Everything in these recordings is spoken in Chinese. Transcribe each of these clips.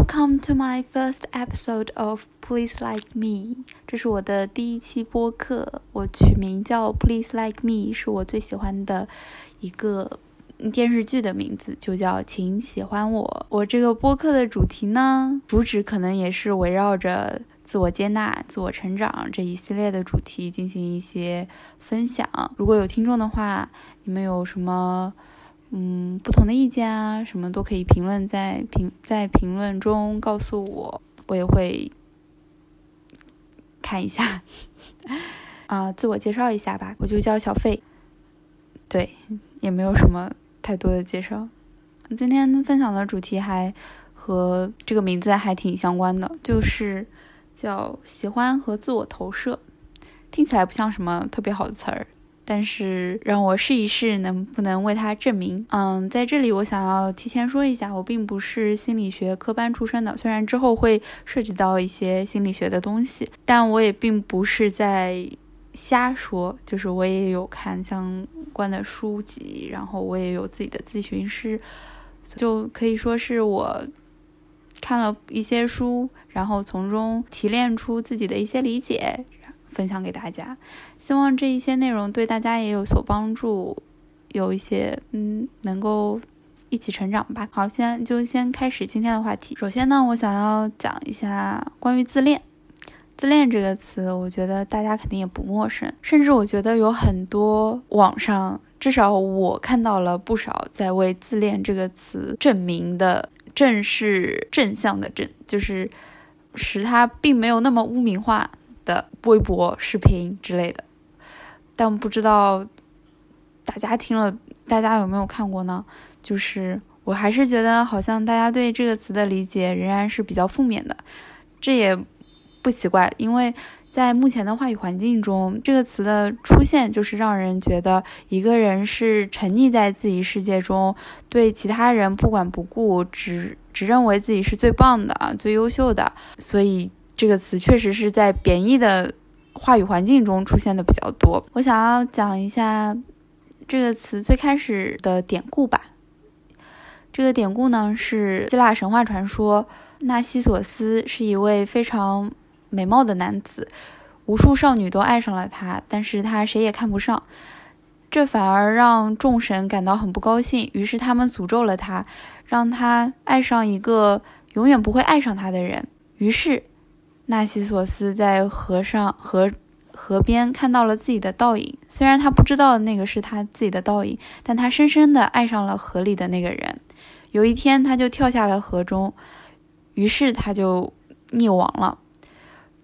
Welcome to my first episode of Please Like Me。这是我的第一期播客，我取名叫 Please Like Me，是我最喜欢的一个电视剧的名字，就叫请喜欢我。我这个播客的主题呢，主旨可能也是围绕着自我接纳、自我成长这一系列的主题进行一些分享。如果有听众的话，你们有什么？嗯，不同的意见啊，什么都可以评论在评在评论中告诉我，我也会看一下。啊，自我介绍一下吧，我就叫小费。对，也没有什么太多的介绍。今天分享的主题还和这个名字还挺相关的，就是叫喜欢和自我投射，听起来不像什么特别好的词儿。但是让我试一试能不能为他证明。嗯，在这里我想要提前说一下，我并不是心理学科班出身的，虽然之后会涉及到一些心理学的东西，但我也并不是在瞎说，就是我也有看相关的书籍，然后我也有自己的咨询师，就可以说是我看了一些书，然后从中提炼出自己的一些理解。分享给大家，希望这一些内容对大家也有所帮助，有一些嗯，能够一起成长吧。好，现在就先开始今天的话题。首先呢，我想要讲一下关于自恋。自恋这个词，我觉得大家肯定也不陌生，甚至我觉得有很多网上，至少我看到了不少在为自恋这个词证明的，正是正向的正，就是使它并没有那么污名化。微博视频之类的，但不知道大家听了，大家有没有看过呢？就是我还是觉得，好像大家对这个词的理解仍然是比较负面的。这也不奇怪，因为在目前的话语环境中，这个词的出现就是让人觉得一个人是沉溺在自己世界中，对其他人不管不顾，只只认为自己是最棒的、最优秀的，所以。这个词确实是在贬义的话语环境中出现的比较多。我想要讲一下这个词最开始的典故吧。这个典故呢是希腊神话传说，纳西索斯是一位非常美貌的男子，无数少女都爱上了他，但是他谁也看不上，这反而让众神感到很不高兴，于是他们诅咒了他，让他爱上一个永远不会爱上他的人。于是。纳西索斯在河上河河边看到了自己的倒影，虽然他不知道那个是他自己的倒影，但他深深的爱上了河里的那个人。有一天，他就跳下了河中，于是他就溺亡了。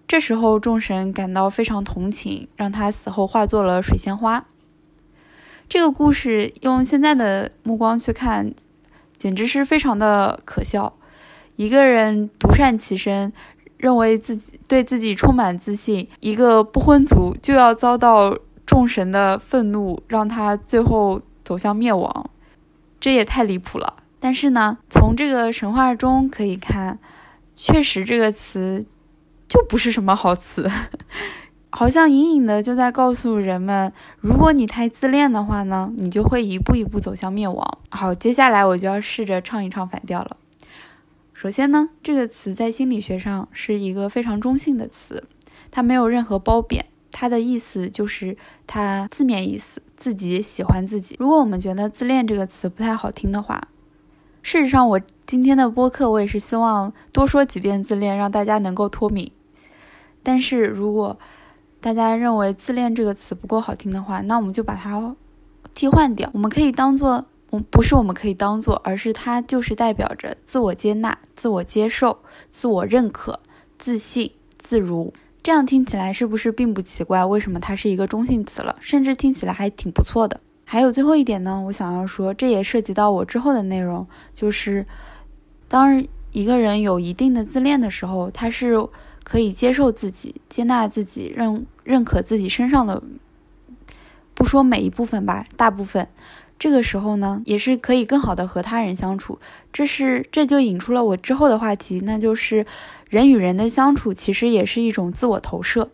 这时候，众神感到非常同情，让他死后化作了水仙花。这个故事用现在的目光去看，简直是非常的可笑。一个人独善其身。认为自己对自己充满自信，一个不婚族就要遭到众神的愤怒，让他最后走向灭亡，这也太离谱了。但是呢，从这个神话中可以看，确实这个词就不是什么好词，好像隐隐的就在告诉人们，如果你太自恋的话呢，你就会一步一步走向灭亡。好，接下来我就要试着唱一唱反调了。首先呢，这个词在心理学上是一个非常中性的词，它没有任何褒贬，它的意思就是它字面意思，自己喜欢自己。如果我们觉得“自恋”这个词不太好听的话，事实上我今天的播客我也是希望多说几遍“自恋”，让大家能够脱敏。但是如果大家认为“自恋”这个词不够好听的话，那我们就把它替换掉，我们可以当做。我不是我们可以当做，而是它就是代表着自我接纳、自我接受、自我认可、自信、自如。这样听起来是不是并不奇怪？为什么它是一个中性词了？甚至听起来还挺不错的。还有最后一点呢，我想要说，这也涉及到我之后的内容，就是当一个人有一定的自恋的时候，他是可以接受自己、接纳自己、认认可自己身上的，不说每一部分吧，大部分。这个时候呢，也是可以更好的和他人相处。这是这就引出了我之后的话题，那就是人与人的相处其实也是一种自我投射，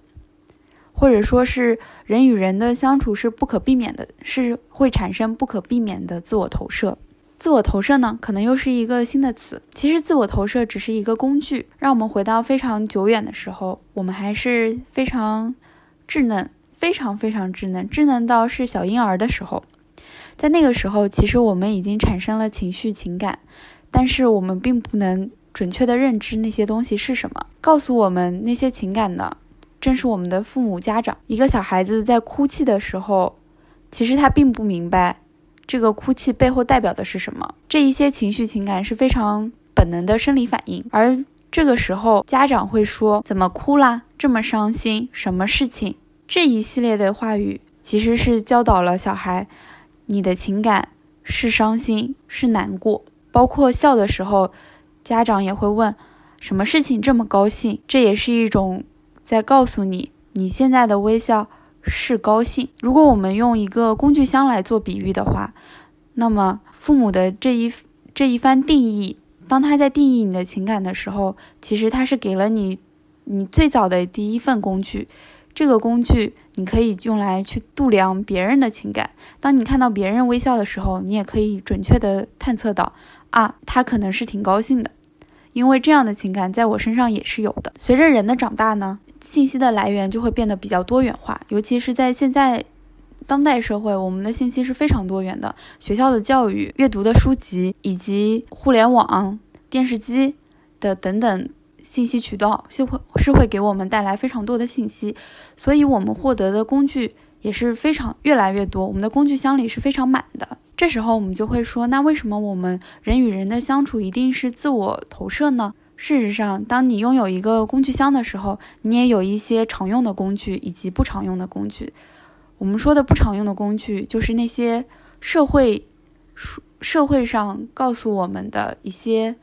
或者说是人与人的相处是不可避免的，是会产生不可避免的自我投射。自我投射呢，可能又是一个新的词。其实，自我投射只是一个工具。让我们回到非常久远的时候，我们还是非常稚嫩，非常非常稚嫩，稚嫩到是小婴儿的时候。在那个时候，其实我们已经产生了情绪、情感，但是我们并不能准确的认知那些东西是什么。告诉我们那些情感的，正是我们的父母、家长。一个小孩子在哭泣的时候，其实他并不明白。这个哭泣背后代表的是什么？这一些情绪情感是非常本能的生理反应，而这个时候家长会说：“怎么哭啦？这么伤心？什么事情？”这一系列的话语其实是教导了小孩，你的情感是伤心，是难过。包括笑的时候，家长也会问：“什么事情这么高兴？”这也是一种在告诉你，你现在的微笑。是高兴。如果我们用一个工具箱来做比喻的话，那么父母的这一这一番定义，当他在定义你的情感的时候，其实他是给了你你最早的第一份工具。这个工具你可以用来去度量别人的情感。当你看到别人微笑的时候，你也可以准确的探测到啊，他可能是挺高兴的，因为这样的情感在我身上也是有的。随着人的长大呢。信息的来源就会变得比较多元化，尤其是在现在当代社会，我们的信息是非常多元的。学校的教育、阅读的书籍以及互联网、电视机的等等信息渠道，是会是会给我们带来非常多的信息，所以我们获得的工具也是非常越来越多。我们的工具箱里是非常满的。这时候我们就会说，那为什么我们人与人的相处一定是自我投射呢？事实上，当你拥有一个工具箱的时候，你也有一些常用的工具以及不常用的工具。我们说的不常用的工具，就是那些社会社会上告诉我们的一些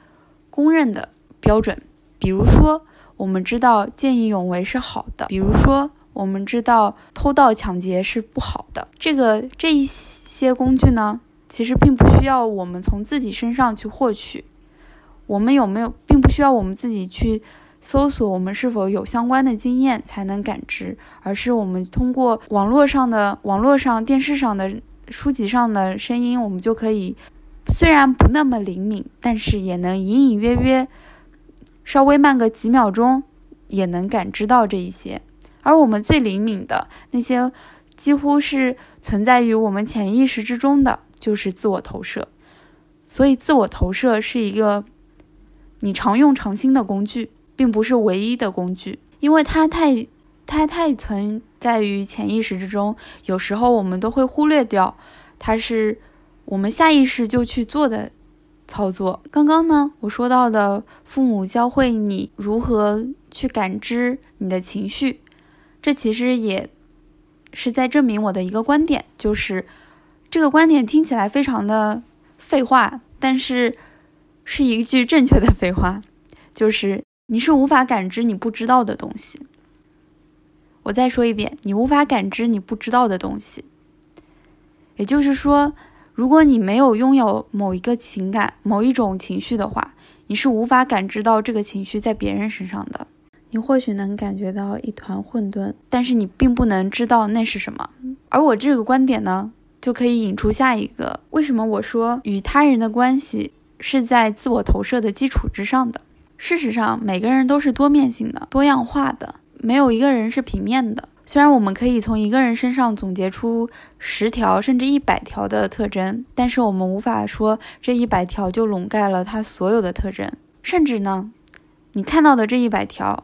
公认的标准。比如说，我们知道见义勇为是好的；比如说，我们知道偷盗抢劫是不好的。这个这一些工具呢，其实并不需要我们从自己身上去获取。我们有没有，并不需要我们自己去搜索，我们是否有相关的经验才能感知，而是我们通过网络上的、网络上、电视上的、书籍上的声音，我们就可以，虽然不那么灵敏，但是也能隐隐约约，稍微慢个几秒钟，也能感知到这一些。而我们最灵敏的那些，几乎是存在于我们潜意识之中的，就是自我投射。所以，自我投射是一个。你常用常新的工具，并不是唯一的工具，因为它太、它太存在于潜意识之中，有时候我们都会忽略掉，它是我们下意识就去做的操作。刚刚呢，我说到的父母教会你如何去感知你的情绪，这其实也是在证明我的一个观点，就是这个观点听起来非常的废话，但是。是一句正确的废话，就是你是无法感知你不知道的东西。我再说一遍，你无法感知你不知道的东西。也就是说，如果你没有拥有某一个情感、某一种情绪的话，你是无法感知到这个情绪在别人身上的。你或许能感觉到一团混沌，但是你并不能知道那是什么。而我这个观点呢，就可以引出下一个：为什么我说与他人的关系？是在自我投射的基础之上的。事实上，每个人都是多面性的、多样化的，没有一个人是平面的。虽然我们可以从一个人身上总结出十条甚至一百条的特征，但是我们无法说这一百条就笼盖了他所有的特征。甚至呢，你看到的这一百条，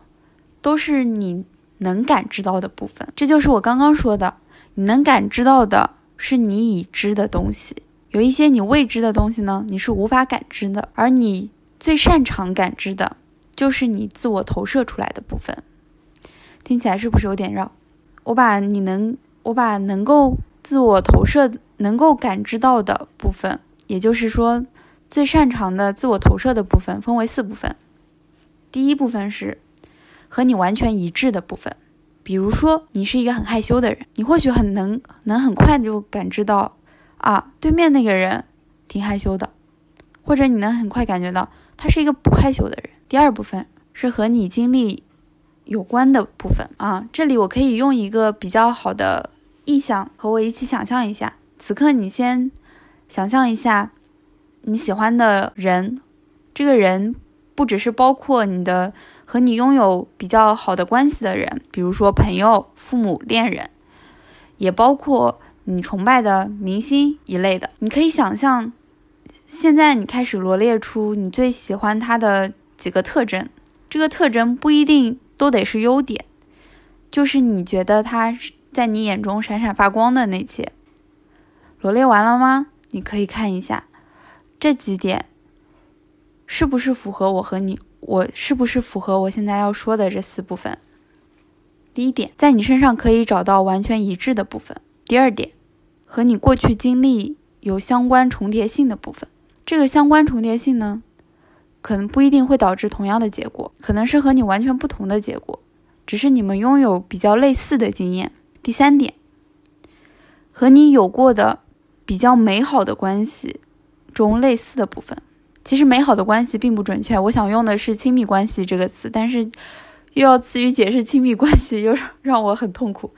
都是你能感知到的部分。这就是我刚刚说的，你能感知到的是你已知的东西。有一些你未知的东西呢，你是无法感知的，而你最擅长感知的，就是你自我投射出来的部分。听起来是不是有点绕？我把你能，我把能够自我投射、能够感知到的部分，也就是说最擅长的自我投射的部分，分为四部分。第一部分是和你完全一致的部分，比如说你是一个很害羞的人，你或许很能能很快就感知到。啊，对面那个人挺害羞的，或者你能很快感觉到他是一个不害羞的人。第二部分是和你经历有关的部分啊，这里我可以用一个比较好的意象和我一起想象一下。此刻你先想象一下，你喜欢的人，这个人不只是包括你的和你拥有比较好的关系的人，比如说朋友、父母、恋人，也包括你崇拜的明星一类的。你可以想象，现在你开始罗列出你最喜欢他的几个特征，这个特征不一定都得是优点，就是你觉得他在你眼中闪闪发光的那些。罗列完了吗？你可以看一下。这几点是不是符合我和你？我是不是符合我现在要说的这四部分？第一点，在你身上可以找到完全一致的部分。第二点，和你过去经历有相关重叠性的部分。这个相关重叠性呢，可能不一定会导致同样的结果，可能是和你完全不同的结果，只是你们拥有比较类似的经验。第三点，和你有过的比较美好的关系。中类似的部分，其实美好的关系并不准确。我想用的是亲密关系这个词，但是又要词语解释亲密关系，又让我很痛苦。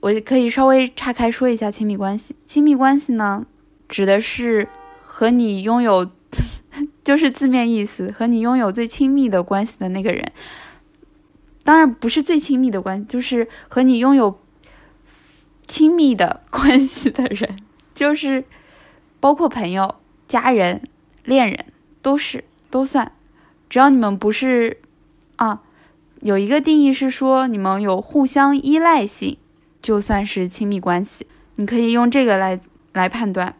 我可以稍微岔开说一下亲密关系。亲密关系呢，指的是和你拥有，就是字面意思，和你拥有最亲密的关系的那个人。当然不是最亲密的关系，就是和你拥有亲密的 关系的人，就是包括朋友。家人、恋人都是都算，只要你们不是啊，有一个定义是说你们有互相依赖性，就算是亲密关系。你可以用这个来来判断。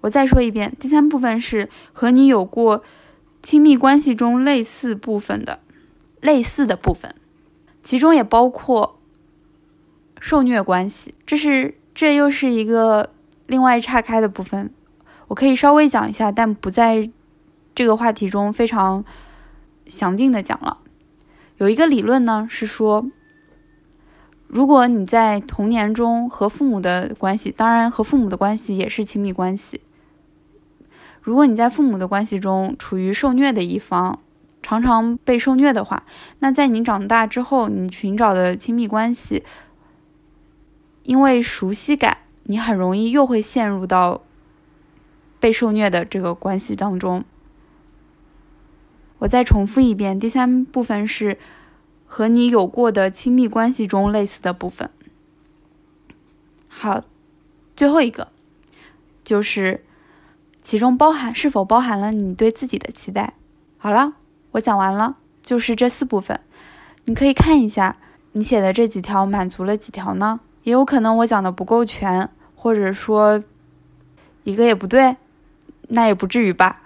我再说一遍，第三部分是和你有过亲密关系中类似部分的类似的部分，其中也包括受虐关系。这是这又是一个另外岔开的部分。我可以稍微讲一下，但不在这个话题中非常详尽的讲了。有一个理论呢，是说，如果你在童年中和父母的关系，当然和父母的关系也是亲密关系。如果你在父母的关系中处于受虐的一方，常常被受虐的话，那在你长大之后，你寻找的亲密关系，因为熟悉感，你很容易又会陷入到。被受虐的这个关系当中，我再重复一遍，第三部分是和你有过的亲密关系中类似的部分。好，最后一个就是其中包含是否包含了你对自己的期待。好了，我讲完了，就是这四部分，你可以看一下你写的这几条满足了几条呢？也有可能我讲的不够全，或者说一个也不对。那也不至于吧。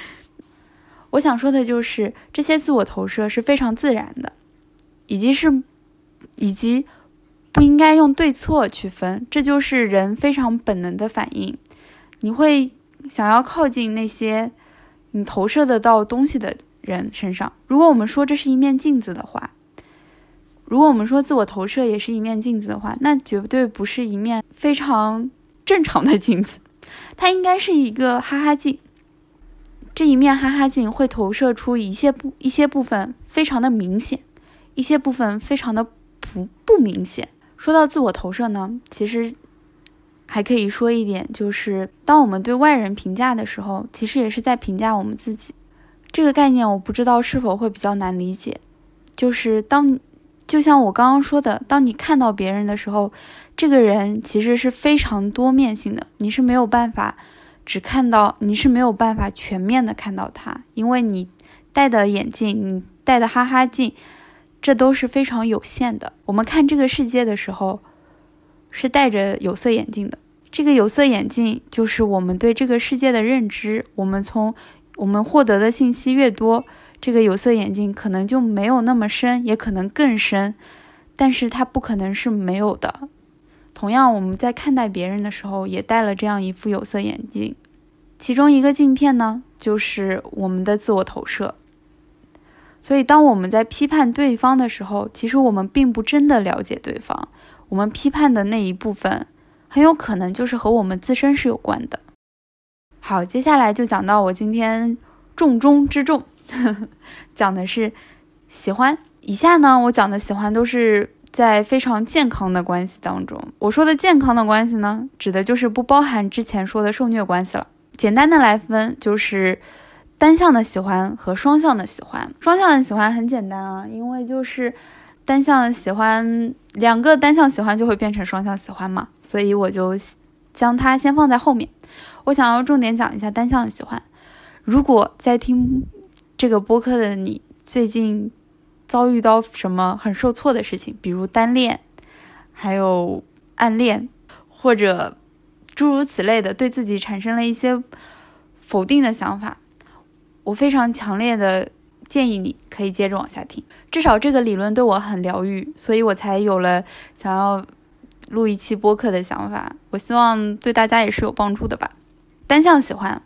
我想说的就是，这些自我投射是非常自然的，以及是，以及不应该用对错去分，这就是人非常本能的反应。你会想要靠近那些你投射得到东西的人身上。如果我们说这是一面镜子的话，如果我们说自我投射也是一面镜子的话，那绝对不是一面非常正常的镜子。它应该是一个哈哈镜，这一面哈哈镜会投射出一些部一些部分非常的明显，一些部分非常的不不明显。说到自我投射呢，其实还可以说一点，就是当我们对外人评价的时候，其实也是在评价我们自己。这个概念我不知道是否会比较难理解，就是当。就像我刚刚说的，当你看到别人的时候，这个人其实是非常多面性的，你是没有办法只看到，你是没有办法全面的看到他，因为你戴的眼镜，你戴的哈哈镜，这都是非常有限的。我们看这个世界的时候，是戴着有色眼镜的，这个有色眼镜就是我们对这个世界的认知，我们从我们获得的信息越多。这个有色眼镜可能就没有那么深，也可能更深，但是它不可能是没有的。同样，我们在看待别人的时候，也戴了这样一副有色眼镜，其中一个镜片呢，就是我们的自我投射。所以，当我们在批判对方的时候，其实我们并不真的了解对方，我们批判的那一部分，很有可能就是和我们自身是有关的。好，接下来就讲到我今天重中之重。讲的是喜欢。以下呢，我讲的喜欢都是在非常健康的关系当中。我说的健康的关系呢，指的就是不包含之前说的受虐关系了。简单的来分，就是单向的喜欢和双向的喜欢。双向的喜欢很简单啊，因为就是单向喜欢，两个单向喜欢就会变成双向喜欢嘛，所以我就将它先放在后面。我想要重点讲一下单向喜欢。如果在听这个播客的你最近遭遇到什么很受挫的事情，比如单恋，还有暗恋，或者诸如此类的，对自己产生了一些否定的想法，我非常强烈的建议你可以接着往下听。至少这个理论对我很疗愈，所以我才有了想要录一期播客的想法。我希望对大家也是有帮助的吧。单向喜欢，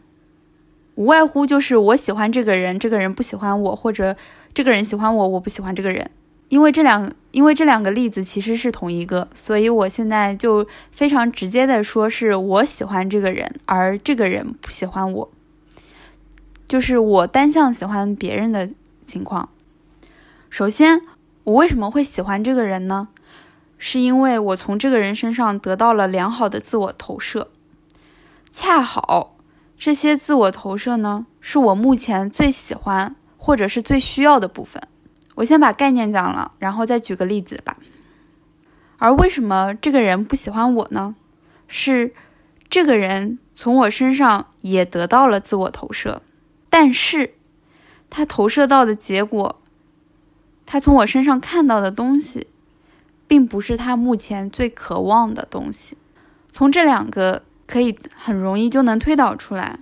无外乎就是我喜欢这个人，这个人不喜欢我，或者这个人喜欢我，我不喜欢这个人。因为这两，因为这两个例子其实是同一个，所以我现在就非常直接的说，是我喜欢这个人，而这个人不喜欢我，就是我单向喜欢别人的情况。首先，我为什么会喜欢这个人呢？是因为我从这个人身上得到了良好的自我投射。恰好这些自我投射呢，是我目前最喜欢或者是最需要的部分。我先把概念讲了，然后再举个例子吧。而为什么这个人不喜欢我呢？是这个人从我身上也得到了自我投射，但是他投射到的结果，他从我身上看到的东西，并不是他目前最渴望的东西。从这两个。可以很容易就能推导出来，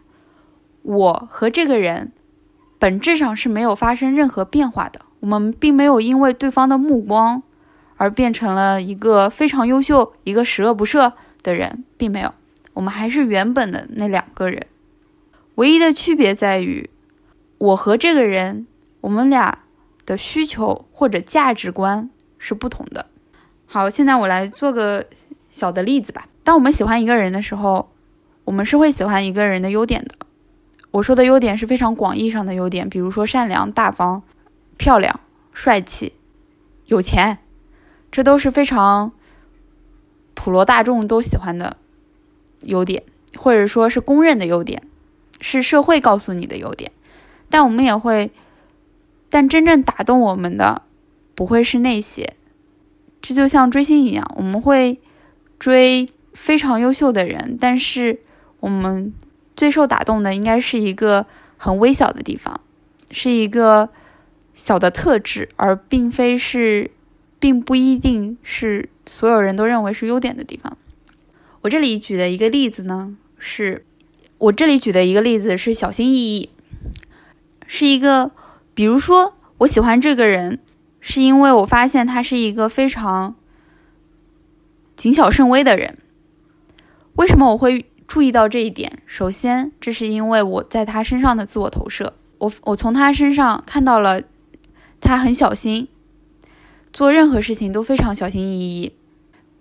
我和这个人本质上是没有发生任何变化的。我们并没有因为对方的目光而变成了一个非常优秀、一个十恶不赦的人，并没有。我们还是原本的那两个人，唯一的区别在于，我和这个人，我们俩的需求或者价值观是不同的。好，现在我来做个小的例子吧。当我们喜欢一个人的时候，我们是会喜欢一个人的优点的。我说的优点是非常广义上的优点，比如说善良、大方、漂亮、帅气、有钱，这都是非常普罗大众都喜欢的优点，或者说是公认的优点，是社会告诉你的优点。但我们也会，但真正打动我们的不会是那些。这就像追星一样，我们会追。非常优秀的人，但是我们最受打动的应该是一个很微小的地方，是一个小的特质，而并非是，并不一定是所有人都认为是优点的地方。我这里举的一个例子呢，是我这里举的一个例子是小心翼翼，是一个，比如说我喜欢这个人，是因为我发现他是一个非常谨小慎微的人。为什么我会注意到这一点？首先，这是因为我在他身上的自我投射。我我从他身上看到了他很小心，做任何事情都非常小心翼翼，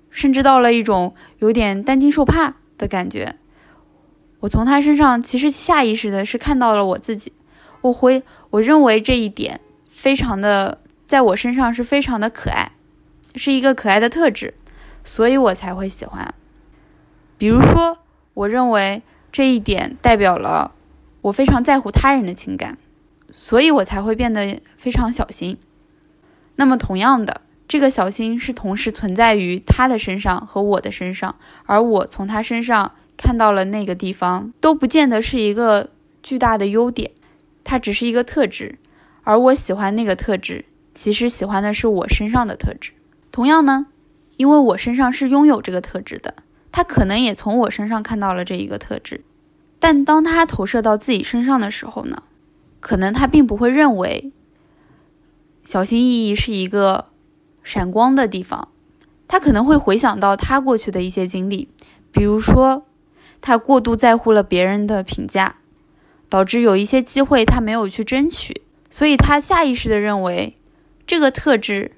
甚至到了一种有点担惊受怕的感觉。我从他身上其实下意识的是看到了我自己。我会我认为这一点非常的在我身上是非常的可爱，是一个可爱的特质，所以我才会喜欢。比如说，我认为这一点代表了我非常在乎他人的情感，所以我才会变得非常小心。那么，同样的，这个小心是同时存在于他的身上和我的身上，而我从他身上看到了那个地方，都不见得是一个巨大的优点，它只是一个特质。而我喜欢那个特质，其实喜欢的是我身上的特质。同样呢，因为我身上是拥有这个特质的。他可能也从我身上看到了这一个特质，但当他投射到自己身上的时候呢，可能他并不会认为小心翼翼是一个闪光的地方。他可能会回想到他过去的一些经历，比如说他过度在乎了别人的评价，导致有一些机会他没有去争取，所以他下意识的认为这个特质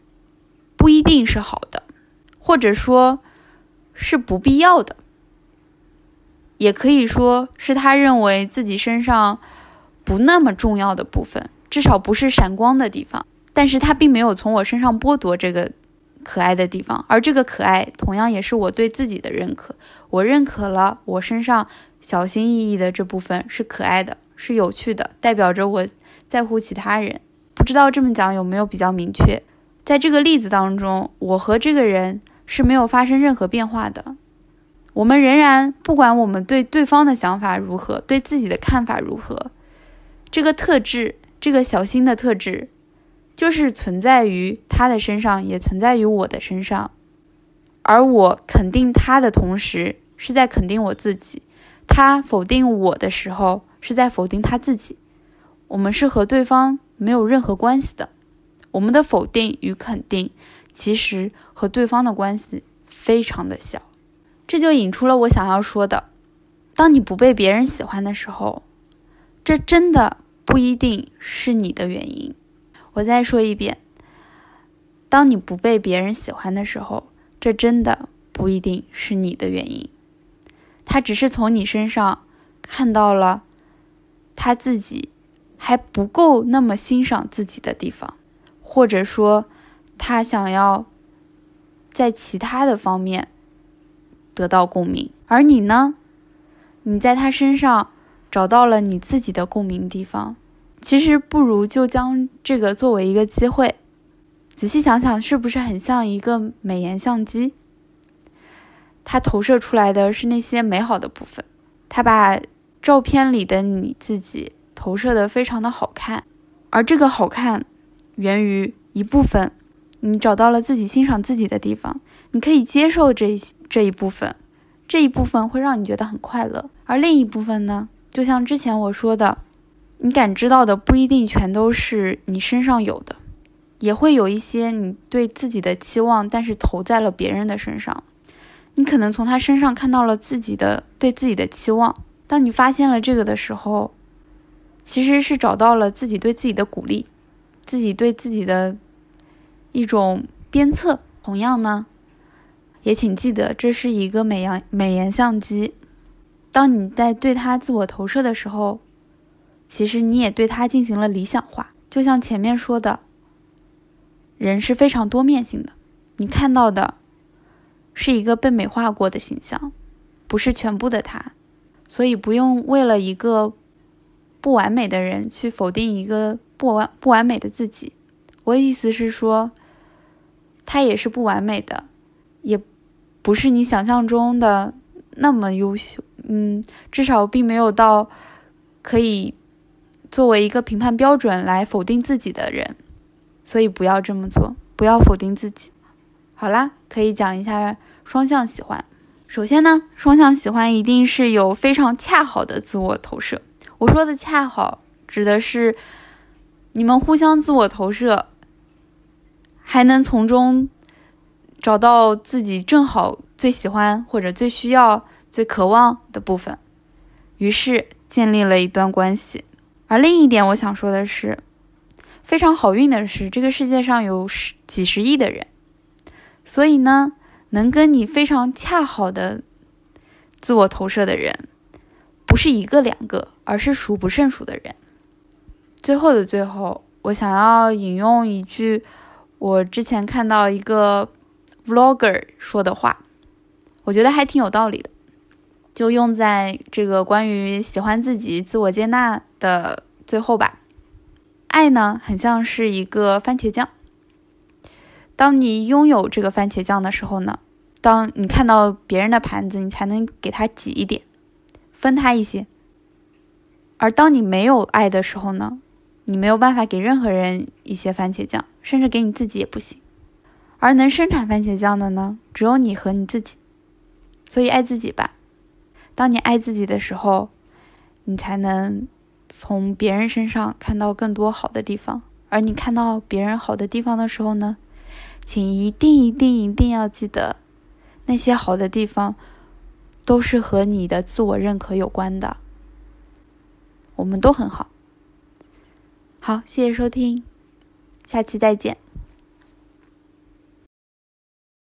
不一定是好的，或者说。是不必要的，也可以说是他认为自己身上不那么重要的部分，至少不是闪光的地方。但是他并没有从我身上剥夺这个可爱的地方，而这个可爱同样也是我对自己的认可。我认可了我身上小心翼翼的这部分是可爱的，是有趣的，代表着我在乎其他人。不知道这么讲有没有比较明确？在这个例子当中，我和这个人是没有发生任何变化的。我们仍然不管我们对对方的想法如何，对自己的看法如何，这个特质，这个小心的特质，就是存在于他的身上，也存在于我的身上。而我肯定他的同时，是在肯定我自己；他否定我的时候，是在否定他自己。我们是和对方没有任何关系的。我们的否定与肯定，其实和对方的关系非常的小。这就引出了我想要说的：当你不被别人喜欢的时候，这真的不一定是你的原因。我再说一遍，当你不被别人喜欢的时候，这真的不一定是你的原因。他只是从你身上看到了他自己还不够那么欣赏自己的地方，或者说他想要在其他的方面。得到共鸣，而你呢？你在他身上找到了你自己的共鸣地方。其实不如就将这个作为一个机会，仔细想想，是不是很像一个美颜相机？它投射出来的是那些美好的部分，它把照片里的你自己投射的非常的好看，而这个好看源于一部分，你找到了自己欣赏自己的地方。你可以接受这这一部分，这一部分会让你觉得很快乐，而另一部分呢，就像之前我说的，你感知到的不一定全都是你身上有的，也会有一些你对自己的期望，但是投在了别人的身上。你可能从他身上看到了自己的对自己的期望，当你发现了这个的时候，其实是找到了自己对自己的鼓励，自己对自己的一种鞭策。同样呢。也请记得，这是一个美颜美颜相机。当你在对它自我投射的时候，其实你也对它进行了理想化。就像前面说的，人是非常多面性的。你看到的是一个被美化过的形象，不是全部的他。所以不用为了一个不完美的人去否定一个不完不完美的自己。我意思是说，他也是不完美的，也。不是你想象中的那么优秀，嗯，至少并没有到可以作为一个评判标准来否定自己的人，所以不要这么做，不要否定自己。好啦，可以讲一下双向喜欢。首先呢，双向喜欢一定是有非常恰好的自我投射。我说的恰好，指的是你们互相自我投射，还能从中。找到自己正好最喜欢或者最需要、最渴望的部分，于是建立了一段关系。而另一点，我想说的是，非常好运的是，这个世界上有十几十亿的人，所以呢，能跟你非常恰好的自我投射的人，不是一个两个，而是数不胜数的人。最后的最后，我想要引用一句我之前看到一个。vlogger 说的话，我觉得还挺有道理的，就用在这个关于喜欢自己、自我接纳的最后吧。爱呢，很像是一个番茄酱。当你拥有这个番茄酱的时候呢，当你看到别人的盘子，你才能给他挤一点，分他一些。而当你没有爱的时候呢，你没有办法给任何人一些番茄酱，甚至给你自己也不行。而能生产番茄酱的呢，只有你和你自己。所以爱自己吧。当你爱自己的时候，你才能从别人身上看到更多好的地方。而你看到别人好的地方的时候呢，请一定一定一定要记得，那些好的地方都是和你的自我认可有关的。我们都很好。好，谢谢收听，下期再见。